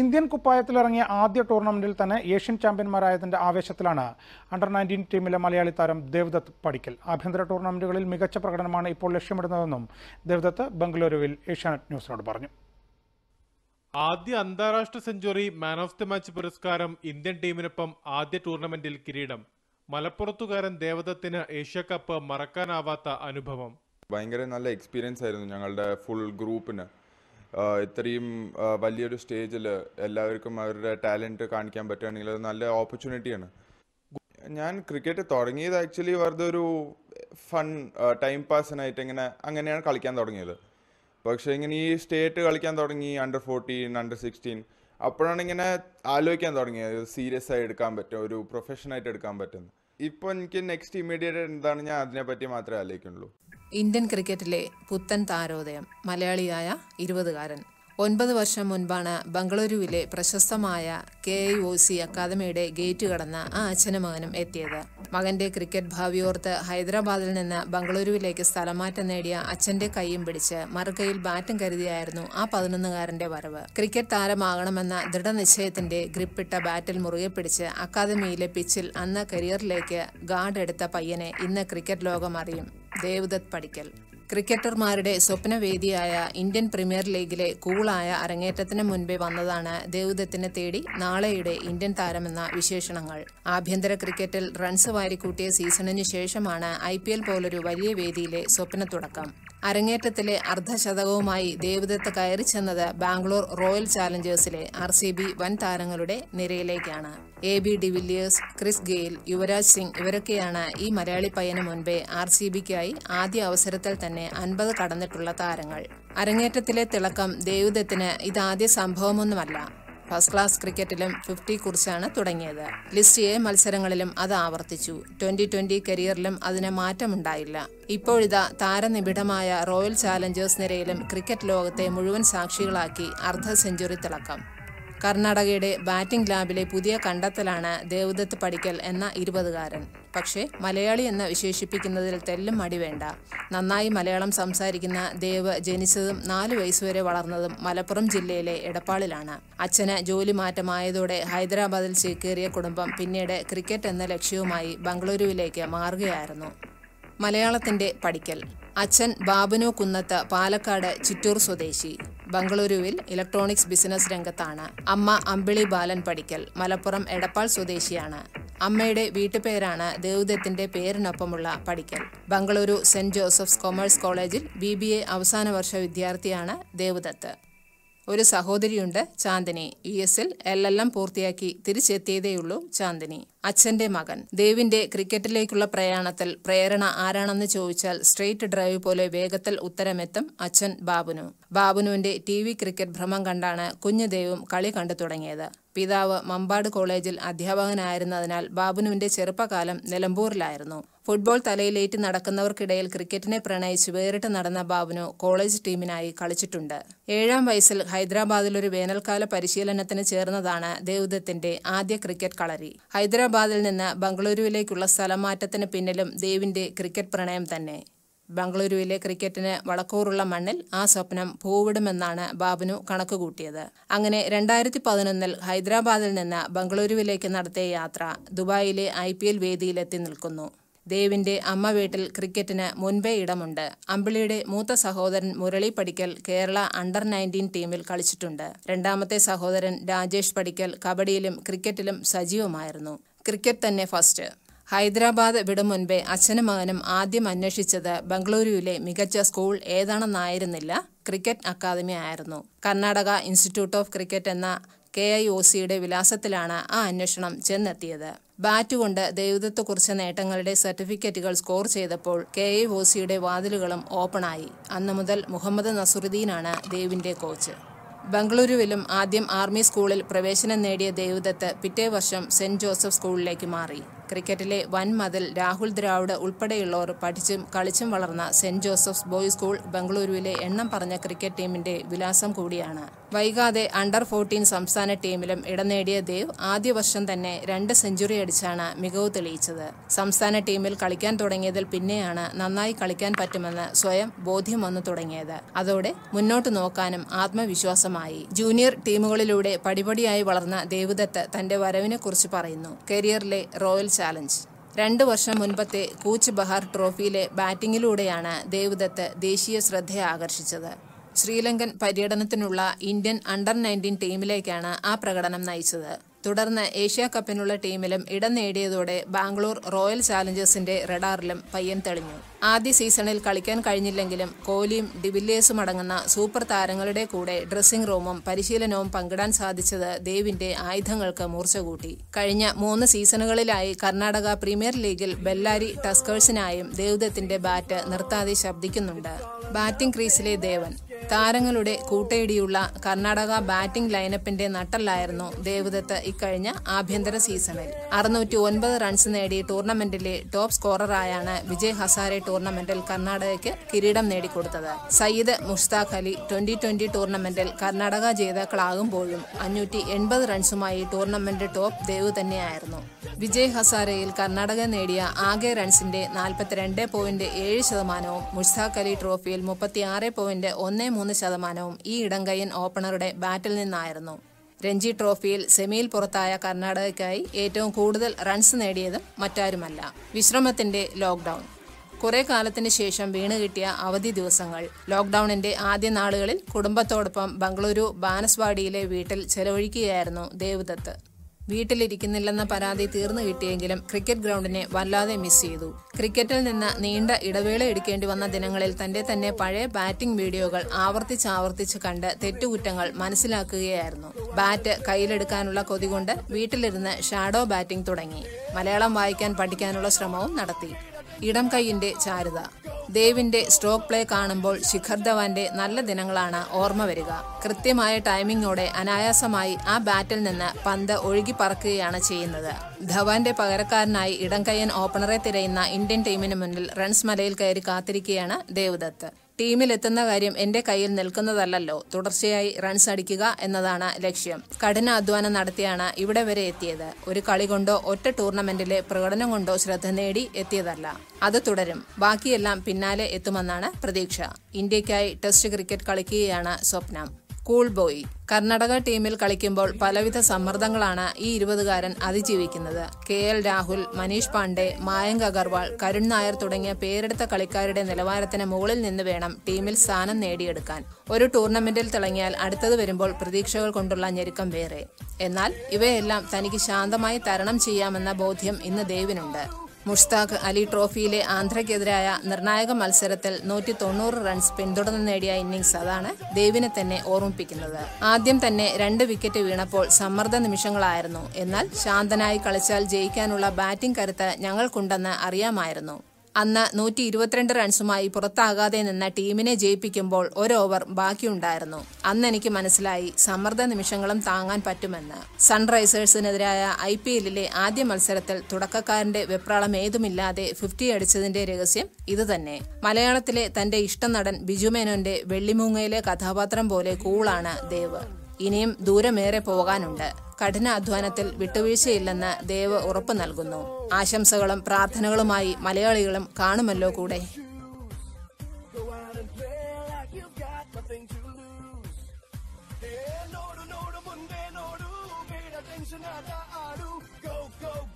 Indian കുപ്പായത്തിലിറങ്ങിയ ആദ്യ ടൂർണമെന്റിൽ തന്നെ ഏഷ്യൻ ചാമ്പ്യന്മാരായതിന്റെ ആവേശത്തിലാണ് അണ്ടർ നയന്റീൻ ടീമിലെ മലയാളി താരം ദേവ്ദത്ത് പടിക്കൽ. ആഭ്യന്തര ടൂർണമെന്റുകളിൽ മികച്ച പ്രകടനമാണ് ഇപ്പോൾ ലക്ഷ്യമിടുന്നതെന്നും ദേവ്ദത്ത് ബംഗളൂരുവിൽ ഏഷ്യാനെറ്റ് ന്യൂസിനോട് പറഞ്ഞു. ആദ്യ അന്താരാഷ്ട്ര century man of the match പുരസ്കാരം ഇന്ത്യൻ ടീമിനൊപ്പം ആദ്യ ടൂർണമെന്റിൽ കിരീടം. മലപ്പുറത്തുകാരൻ ദേവദത്തിന് ഏഷ്യ കപ്പ് മറക്കാനാവാത്ത അനുഭവം. ഭയങ്കര നല്ല എക്സ്പീരിയൻസ് ആയിരുന്നു ഞങ്ങളുടെ ഫുൾ ഗ്രൂപ്പിന് ഇത്രയും വലിയൊരു സ്റ്റേജിൽ എല്ലാവർക്കും അവരുടെ ടാലന്റ് കാണിക്കാൻ പറ്റുകയാണെങ്കിൽ അത് നല്ല ഓപ്പർച്യൂണിറ്റിയാണ്. ഞാൻ ക്രിക്കറ്റ് തുടങ്ങിയത് ആക്ച്വലി വെറുതെ ഒരു ഫൺ ടൈം പാസിനായിട്ട് ഇങ്ങനെ അങ്ങനെയാണ് കളിക്കാൻ തുടങ്ങിയത്. പക്ഷേ ഇങ്ങനെ ഈ സ്റ്റേറ്റ് കളിക്കാൻ തുടങ്ങി അണ്ടർ ഫോർട്ടീൻ അണ്ടർ സിക്സ്റ്റീൻ അപ്പോഴാണ് ഇങ്ങനെ ആലോചിക്കാൻ തുടങ്ങിയത്. സീരിയസ് ആയി എടുക്കാൻ പറ്റും ഒരു പ്രൊഫഷനായിട്ട് എടുക്കാൻ പറ്റും. ഇപ്പോൾ എനിക്ക് നെക്സ്റ്റ് ഇമ്മീഡിയറ്റ് എന്താണ് ഞാൻ അതിനെപ്പറ്റി മാത്രമേ ആലോചിക്കുന്നുള്ളൂ. ഇന്ത്യൻ ക്രിക്കറ്റിലെ പുത്തൻ താരോദയം മലയാളിയായ ഇരുപതുകാരൻ. ഒൻപത് വർഷം മുൻപാണ് ബംഗളൂരുവിലെ പ്രശസ്തമായ കെ ഐ ഒ സി അക്കാദമിയുടെ ഗേറ്റ് കടന്ന ആ അച്ഛനും മകനും എത്തിയത്. മകന്റെ ക്രിക്കറ്റ് ഭാവിയോർത്ത് ഹൈദരാബാദിൽ നിന്ന് ബംഗളൂരുവിലേക്ക് സ്ഥലമാറ്റം നേടിയ അച്ഛന്റെ കൈയും പിടിച്ച് മറുകൈയിൽ ബാറ്റും കരുതിയായിരുന്നു ആ പതിനൊന്നുകാരന്റെ വരവ്. ക്രിക്കറ്റ് താരമാകണമെന്ന ദൃഢനിശ്ചയത്തിന്റെ ഗ്രിപ്പിട്ട ബാറ്റിൽ മുറുകെ പിടിച്ച് അക്കാദമിയിലെ പിച്ചിൽ അന്ന് കരിയറിലേക്ക് ഗാർഡ് എടുത്ത പയ്യനെ ഇന്ന് ക്രിക്കറ്റ് ലോകം അറിയും ദേവദത്ത് പടിക്കൽ ക്രിക്കറ്റർമാരുടെ സ്വപ്നവേദിയായ ഇന്ത്യൻ പ്രീമിയർ ലീഗിലെ കൂളായ അരങ്ങേറ്റത്തിന് മുൻപേ വന്നതാണ് ദേവുദത്തിനെ തേടി നാളെയുടെ ഇന്ത്യൻ താരമെന്ന വിശേഷണങ്ങൾ. ആഭ്യന്തര ക്രിക്കറ്റിൽ റൺസ് വാരിക്കൂട്ടിയ സീസണിനു ശേഷമാണ് ഐ പോലൊരു വലിയ വേദിയിലെ സ്വപ്ന തുടക്കം അരങ്ങേറ്റത്തിലെ അർദ്ധശതകവുമായി ദേവദത്ത് കയറി ചെന്നത് ബാംഗ്ലൂർ റോയൽ ചാലഞ്ചേഴ്സിലെ ആർ സി ബി വൻ താരങ്ങളുടെ നിരയിലേക്കാണ്. A B de Villiers Chris Gayle Yuvraj Singh ഇവരൊക്കെയാണ് ഈ മലയാളി പയ്യന് മുൻപേ ആർ സി ബിക്കായി ആദ്യ അവസരത്തിൽ തന്നെ അൻപത് കടന്നിട്ടുള്ള താരങ്ങൾ. അരങ്ങേറ്റത്തിലെ തിളക്കം ദേവദത്തിന് ഇതാദ്യ സംഭവമൊന്നുമല്ല. ഫസ്റ്റ് ക്ലാസ് ക്രിക്കറ്റിലും ഫിഫ്റ്റി കുറിച്ചാണ് തുടങ്ങിയത്. ലിസ്റ്റ് എ മത്സരങ്ങളിലും അത് ആവർത്തിച്ചു. ട്വന്റി ട്വന്റി കരിയറിലും അതിന് മാറ്റമുണ്ടായില്ല. ഇപ്പോഴിതാ താരനിബിഡമായ റോയൽ ചാലഞ്ചേഴ്സ് നിരയിലും ക്രിക്കറ്റ് ലോകത്തെ മുഴുവൻ സാക്ഷികളാക്കി അർദ്ധ സെഞ്ചുറി തിളക്കം. കർണാടകയുടെ ബാറ്റിംഗ് ലാബിലെ പുതിയ കണ്ടെത്തലാണ് ദേവദത്ത് പടിക്കൽ എന്ന ഇരുപതുകാരൻ. പക്ഷേ മലയാളി എന്ന് വിശേഷിപ്പിക്കുന്നതിൽ തെല്ലും മടി വേണ്ട. നന്നായി മലയാളം സംസാരിക്കുന്ന ദേവ് ജനിച്ചതും നാല് വയസ്സുവരെ വളർന്നതും മലപ്പുറം ജില്ലയിലെ എടപ്പാളിലാണ്. അച്ഛന് ജോലി മാറ്റമായതോടെ ഹൈദരാബാദിൽ ചേക്കേറിയ കുടുംബം പിന്നീട് ക്രിക്കറ്റ് എന്ന ലക്ഷ്യവുമായി ബംഗളൂരുവിലേക്ക് മാറുകയായിരുന്നു. മലയാളത്തിന്റെ പഠിക്കൽ അച്ഛൻ ബാബുനു കുന്നത്ത് പാലക്കാട് ചിറ്റൂർ സ്വദേശി. ബംഗളൂരുവിൽ ഇലക്ട്രോണിക്സ് ബിസിനസ് രംഗത്താണ്. അമ്മ അമ്പിളി ബാലൻ പഠിക്കൽ. മലപ്പുറം എടപ്പാൾ സ്വദേശിയാണ്. അമ്മയുടെ വീട്ടുപേരാണ് ദേവുദത്തിന്റെ പേരിനൊപ്പമുള്ള Padikkal. Bengaluru saint Joseph's commerce കോളേജിൽ ബി ബി എ അവസാന വർഷ വിദ്യാർത്ഥിയാണ് ദേവുദത്ത് ഒരു സഹോദരിയുണ്ട് ചാന്ദിനി. യു എസിൽ എൽ എൽ എം പൂർത്തിയാക്കി തിരിച്ചെത്തിയതേയുള്ളൂ ചാന്ദിനി. അച്ഛന്റെ മകൻ. ദേവിന്റെ ക്രിക്കറ്റിലേക്കുള്ള പ്രയാണത്തിൽ പ്രേരണ ആരാണെന്ന് ചോദിച്ചാൽ സ്ട്രെയിറ്റ് ഡ്രൈവ് പോലെ വേഗത്തിൽ ഉത്തരമെത്തും അച്ഛൻ ബാബുനു. ബാബുനുവിന്റെ ടി വി ക്രിക്കറ്റ് ഭ്രമം കണ്ടാണ് കുഞ്ഞു ദേവും കളി കണ്ടു തുടങ്ങിയത്. പിതാവ് മമ്പാട് കോളേജിൽ അധ്യാപകനായിരുന്നതിനാൽ ബാബുനുവിന്റെ ചെറുപ്പകാലം നിലമ്പൂരിലായിരുന്നു. ഫുട്ബോൾ തലയിലേറ്റ് നടക്കുന്നവർക്കിടയിൽ ക്രിക്കറ്റിനെ പ്രണയിച്ച് വേറിട്ട് നടന്ന ബാബുനു കോളേജ് ടീമിനായി കളിച്ചിട്ടുണ്ട്. ഏഴാം വയസ്സിൽ ഹൈദരാബാദിൽ ഒരു വേനൽക്കാല പരിശീലനത്തിന് ചേർന്നതാണ് ദേവദത്തിന്റെ ആദ്യ ക്രിക്കറ്റ് കളരി. ഹൈദരാബാദിൽ നിന്ന് ബംഗളൂരുവിലേക്കുള്ള സ്ഥലമാറ്റത്തിന് പിന്നിലും ദേവിന്റെ ക്രിക്കറ്റ് പ്രണയം തന്നെ. ബംഗളൂരുവിലെ ക്രിക്കറ്റിന് വളക്കൂറുള്ള മണ്ണിൽ ആ സ്വപ്നം പൂവിടുമെന്നാണ് ബാബുനു കണക്കുകൂട്ടിയത്. അങ്ങനെ രണ്ടായിരത്തി പതിനൊന്നിൽ ഹൈദരാബാദിൽ നിന്ന് ബംഗളൂരുവിലേക്ക് നടത്തിയ യാത്ര ദുബായിലെ ഐ പി എൽ വേദിയിലെത്തി നിൽക്കുന്നു. ദേവിന്റെ അമ്മ വീട്ടിൽ ക്രിക്കറ്റിന് മുൻപേ ഇടമുണ്ട്. അമ്പിളിയുടെ മൂത്ത സഹോദരൻ മുരളി പടിക്കൽ കേരള അണ്ടർ നയന്റീൻ ടീമിൽ കളിച്ചിട്ടുണ്ട്. രണ്ടാമത്തെ സഹോദരൻ രാജേഷ് പടിക്കൽ കബഡിയിലും ക്രിക്കറ്റിലും സജീവമായിരുന്നു. ക്രിക്കറ്റ് തന്നെ ഫസ്റ്റ്. ഹൈദരാബാദ് വിടും മുൻപേ അച്ഛനും മകനും ആദ്യം അന്വേഷിച്ചത് ബംഗളൂരുവിലെ മികച്ച സ്കൂൾ ഏതാണെന്നായിരുന്നില്ല. ക്രിക്കറ്റ് അക്കാദമി ആയിരുന്നു. കർണാടക ഇൻസ്റ്റിറ്റ്യൂട്ട് ഓഫ് ക്രിക്കറ്റ് എന്ന കെ ഐ ഒ സിയുടെ വിലാസത്തിലാണ് ആ അന്വേഷണം ചെന്നെത്തിയത്. ബാറ്റ് കൊണ്ട് ദൈവദത്ത് കുറിച്ച നേട്ടങ്ങളുടെ സർട്ടിഫിക്കറ്റുകൾ സ്കോർ ചെയ്തപ്പോൾ കെ ഐ ഒ സിയുടെ വാതിലുകളും ഓപ്പണായി. അന്നു മുതൽ മുഹമ്മദ് നസുറുദ്ദീനാണ് ദേവിന്റെ കോച്ച്. ബംഗളൂരുവിലും ആദ്യം ആർമി സ്കൂളിൽ പ്രവേശനം നേടിയ ദേവദത്ത് പിറ്റേ വർഷം സെന്റ് ജോസഫ് സ്കൂളിലേക്ക് മാറി. ക്രിക്കറ്റിലെ വൻ മതിൽ രാഹുൽ ദ്രാവിഡ് ഉൾപ്പെടെയുള്ളവർ പഠിച്ചും കളിച്ചും വളർന്ന സെന്റ് ജോസഫ്സ് ബോയ്സ് സ്കൂൾ ബംഗളൂരുവിലെ എണ്ണം പറഞ്ഞ ക്രിക്കറ്റ് ടീമിന്റെ വിലാസം കൂടിയാണ്. വൈകാതെ അണ്ടർ ഫോർട്ടീൻ സംസ്ഥാന ടീമിലും ഇടം നേടിയ ദേവ് ആദ്യ വർഷം തന്നെ രണ്ട് സെഞ്ചുറി അടിച്ചാണ് മികവ് തെളിയിച്ചത്. സംസ്ഥാന ടീമിൽ കളിക്കാൻ തുടങ്ങിയതിൽ പിന്നെയാണ് നന്നായി കളിക്കാൻ പറ്റുമെന്ന് സ്വയം ബോധ്യം വന്നു തുടങ്ങിയത്. അതോടെ മുന്നോട്ട് നോക്കാനും ആത്മവിശ്വാസമായി. ജൂനിയർ ടീമുകളിലൂടെ പടിപടിയായി വളർന്ന ദേവദത്ത് തന്റെ വരവിനെക്കുറിച്ച് പറയുന്നു. കരിയറിലെ റോയൽ ചാലഞ്ച് രണ്ട് വർഷം മുൻപത്തെ കൂച്ച് ബഹാർ ട്രോഫിയിലെ ബാറ്റിംഗിലൂടെയാണ് ദേവദത്ത് ദേശീയ ശ്രദ്ധ ആകർഷിച്ചത്. ശ്രീലങ്കൻ പര്യടനത്തിനുള്ള ഇന്ത്യൻ അണ്ടർ നയന്റീൻ ടീമിലേക്കാണ് ആ പ്രകടനം നയിച്ചത്. തുടർന്ന് ഏഷ്യ കപ്പിനുള്ള ടീമിലും ഇടം നേടിയതോടെ ബാംഗ്ലൂർ റോയൽ ചാലഞ്ചേഴ്സിന്റെ റഡാറിലും പയ്യൻ തെളിഞ്ഞു. ആദ്യ സീസണിൽ കളിക്കാൻ കഴിഞ്ഞില്ലെങ്കിലും കോഹ്ലിയും ഡിവില്ലിയേഴ്സും അടങ്ങുന്ന സൂപ്പർ താരങ്ങളുടെ കൂടെ ഡ്രസ്സിംഗ് റൂമും പരിശീലനവും പങ്കിടാൻ സാധിച്ചത് ദേവിന്റെ ആയുധങ്ങൾക്ക് മൂർച്ച കൂട്ടി കഴിഞ്ഞ മൂന്ന് സീസണുകളിലായി കർണാടക പ്രീമിയർ ലീഗിൽ ബെല്ലാരി ടസ്കേഴ്സിനായും ദേവ്ദത്തിന്റെ ബാറ്റ് നിർത്താതെ ശബ്ദിക്കുന്നുണ്ട്. ബാറ്റിംഗ് ക്രീസിലെ ദേവൻ താരങ്ങളുടെ കൂട്ടയിടിയുള്ള കർണാടക ബാറ്റിംഗ് ലൈനപ്പിന്റെ നട്ടല്ലായിരുന്നു ദേവദത്ത് ഇക്കഴിഞ്ഞ ആഭ്യന്തര സീസണിൽ. അറുന്നൂറ്റി ഒൻപത് റൺസ് നേടി ടൂർണമെന്റിലെ ടോപ്പ് സ്കോററായാണ് വിജയ് ഹസാരെ ടൂർണമെന്റിൽ കർണാടകയ്ക്ക് കിരീടം നേടിക്കൊടുത്തത്. സയ്യിദ് മുഷ്താഖ് അലി ട്വന്റി ട്വന്റി ടൂർണമെന്റിൽ കർണാടക ജേതാക്കളാകുമ്പോഴും അഞ്ഞൂറ്റി എൺപത് റൺസുമായി ടൂർണമെന്റ് ടോപ്പ് ദേവ് തന്നെയായിരുന്നു. വിജയ് ഹസാരയിൽ കർണാടക നേടിയ ആകെ റൺസിന്റെ നാൽപ്പത്തിരണ്ട് പോയിന്റ് ഏഴ് ശതമാനവും മുഷ്താഖ് അലി ട്രോഫിയിൽ മുപ്പത്തിയാറ് പോയിന്റ് ഒന്ന് മൂന്ന് ശതമാനവും ഈ ഇടങ്കയ്യൻ ഓപ്പണറുടെ ബാറ്റിൽ നിന്നായിരുന്നു. രഞ്ജി ട്രോഫിയിൽ സെമിയിൽ പുറത്തായ കർണാടകയ്ക്കായി ഏറ്റവും കൂടുതൽ റൺസ് നേടിയതും മറ്റാരുമല്ല. വിശ്രമത്തിന്റെ ലോക്ക്ഡൌൺ. കുറെ കാലത്തിന് ശേഷം വീണ് കിട്ടിയ അവധി ദിവസങ്ങൾ. ലോക്ക്ഡൌണിന്റെ ആദ്യ നാളുകളിൽ കുടുംബത്തോടൊപ്പം ബംഗളൂരു ബാനസ്വാടിയിലെ വീട്ടിൽ ചെലവഴിക്കുകയായിരുന്നു ദേവദത്ത്. വീട്ടിലിരിക്കുന്നില്ലെന്ന പരാതി തീർന്നു കിട്ടിയെങ്കിലും ക്രിക്കറ്റ് ഗ്രൗണ്ടിനെ വല്ലാതെ മിസ് ചെയ്തു. ക്രിക്കറ്റിൽ നിന്ന് നീണ്ട ഇടവേള എടുക്കേണ്ടി വന്ന ദിനങ്ങളിൽ തന്റെ തന്നെ പഴയ ബാറ്റിംഗ് വീഡിയോകൾ ആവർത്തിച്ചാവർത്തിച്ച് ആവർത്തിച്ച് കണ്ട് തെറ്റുകുറ്റങ്ങൾ മനസ്സിലാക്കുകയായിരുന്നു. ബാറ്റ് കയ്യിലെടുക്കാനുള്ള കൊതി കൊണ്ട് വീട്ടിലിരുന്ന് ഷാഡോ ബാറ്റിംഗ് തുടങ്ങി. മലയാളം വായിക്കാൻ പഠിക്കാനുള്ള ശ്രമവും നടത്തി. ഇടം കൈയിന്റെ ചാരുത. ദേവിന്റെ സ്ട്രോക്ക് പ്ലേ കാണുമ്പോൾ ശിഖർ ധവാന്റെ നല്ല ദിനങ്ങളാണ് ഓർമ്മ വരിക. കൃത്യമായ ടൈമിങ്ങോടെ അനായാസമായി ആ ബാറ്റിൽ നിന്ന് പന്ത് ഒഴുകി പറക്കുകയാണ് ചെയ്യുന്നത്. ധവാന്റെ പകരക്കാരനായി ഇടംകയ്യൻ ഓപ്പണറെ തിരയുന്ന ഇന്ത്യൻ ടീമിന് മുന്നിൽ റൺസ് മലയിൽ കയറി കാത്തിരിക്കുകയാണ് ദേവദത്ത്. ടീമിലെത്തുന്ന കാര്യം എന്റെ കയ്യിൽ നിൽക്കുന്നതല്ലല്ലോ. തുടർച്ചയായി റൺസ് അടിക്കുക എന്നതാണ് ലക്ഷ്യം. കഠിന അധ്വാനം നടത്തിയാണ് ഇവിടെ വരെ എത്തിയത്. ഒരു കളി കൊണ്ടോ ഒറ്റ ടൂർണമെന്റിലെ പ്രകടനം കൊണ്ടോ ശ്രദ്ധ നേടി എത്തിയതല്ല. അത് തുടരും. ബാക്കിയെല്ലാം പിന്നാലെ എത്തുമെന്നാണ് പ്രതീക്ഷ. ഇന്ത്യക്കായി ടെസ്റ്റ് ക്രിക്കറ്റ് കളിക്കുകയാണ് സ്വപ്നം. Cool boy. കർണാടക ടീമിൽ കളിക്കുമ്പോൾ പലവിധ സമ്മർദ്ദങ്ങളാണ് ഈ ഇരുപതുകാരൻ അതിജീവിക്കുന്നത്. കെ എൽ രാഹുൽ മനീഷ് പാണ്ഡെ മായങ്ക് അഗർവാൾ കരുൺ നായർ തുടങ്ങിയ പേരെടുത്ത കളിക്കാരുടെ നിലവാരത്തിന് മുകളിൽ നിന്ന് വേണം ടീമിൽ സ്ഥാനം നേടിയെടുക്കാൻ. ഒരു ടൂർണമെന്റിൽ തിളങ്ങിയാൽ അടുത്തത് വരുമ്പോൾ പ്രതീക്ഷകൾ കൊണ്ടുള്ള ഞെരുക്കം വേറെ. എന്നാൽ ഇവയെല്ലാം തനിക്ക് ശാന്തമായി തരണം ചെയ്യാമെന്ന ബോധ്യം ഇന്ന് ദേവിനുണ്ട്. മുഷ്താഖ് അലി ട്രോഫിയിലെ ആന്ധ്രയ്ക്കെതിരായ നിർണായക മത്സരത്തിൽ നൂറ്റി തൊണ്ണൂറ് റൺസ് പിന്തുടർന്ന് നേടിയ ഇന്നിംഗ്സ് അതാണ് ദേവിനെ തന്നെ ഓർമ്മിപ്പിക്കുന്നത്. ആദ്യം തന്നെ രണ്ട് വിക്കറ്റ് വീണപ്പോൾ സമ്മർദ്ദ നിമിഷങ്ങളായിരുന്നു. എന്നാൽ ശാന്തനായി കളിച്ചാൽ ജയിക്കാനുള്ള ബാറ്റിംഗ് കരുത്ത് ഞങ്ങൾക്കുണ്ടെന്ന് അറിയാമായിരുന്നു. അന്ന് നൂറ്റി ഇരുപത്തിരണ്ട് റൺസുമായി പുറത്താകാതെ നിന്ന ടീമിനെ ജയിപ്പിക്കുമ്പോൾ ഒരു ഓവർ ബാക്കിയുണ്ടായിരുന്നു. അന്ന് എനിക്ക് മനസ്സിലായി സമ്മർദ്ദ നിമിഷങ്ങളും താങ്ങാൻ പറ്റുമെന്ന്. സൺറൈസേഴ്സിനെതിരായ ഐ പി എല്ലിലെ ആദ്യ മത്സരത്തിൽ തുടക്കക്കാരന്റെ വെപ്രാളം ഏതുമില്ലാതെ ഫിഫ്റ്റി അടിച്ചതിന്റെ രഹസ്യം ഇതുതന്നെ. മലയാളത്തിലെ തന്റെ ഇഷ്ടനടൻ ബിജു മേനോന്റെ വെള്ളിമൂങ്ങയിലെ കഥാപാത്രം പോലെ കൂളാണ് ദേവ്. ഇനിയും ദൂരമേറെ പോകാനുണ്ട് കഠിനാധ്വാനത്തിൽ വിട്ടുവീഴ്ചയില്ലെന്ന് ദേവ് ഉറപ്പു നൽകുന്നു ആശംസകളും പ്രാർത്ഥനകളുമായി മലയാളികളും കാണുമല്ലോ കൂടെ Go, go, go.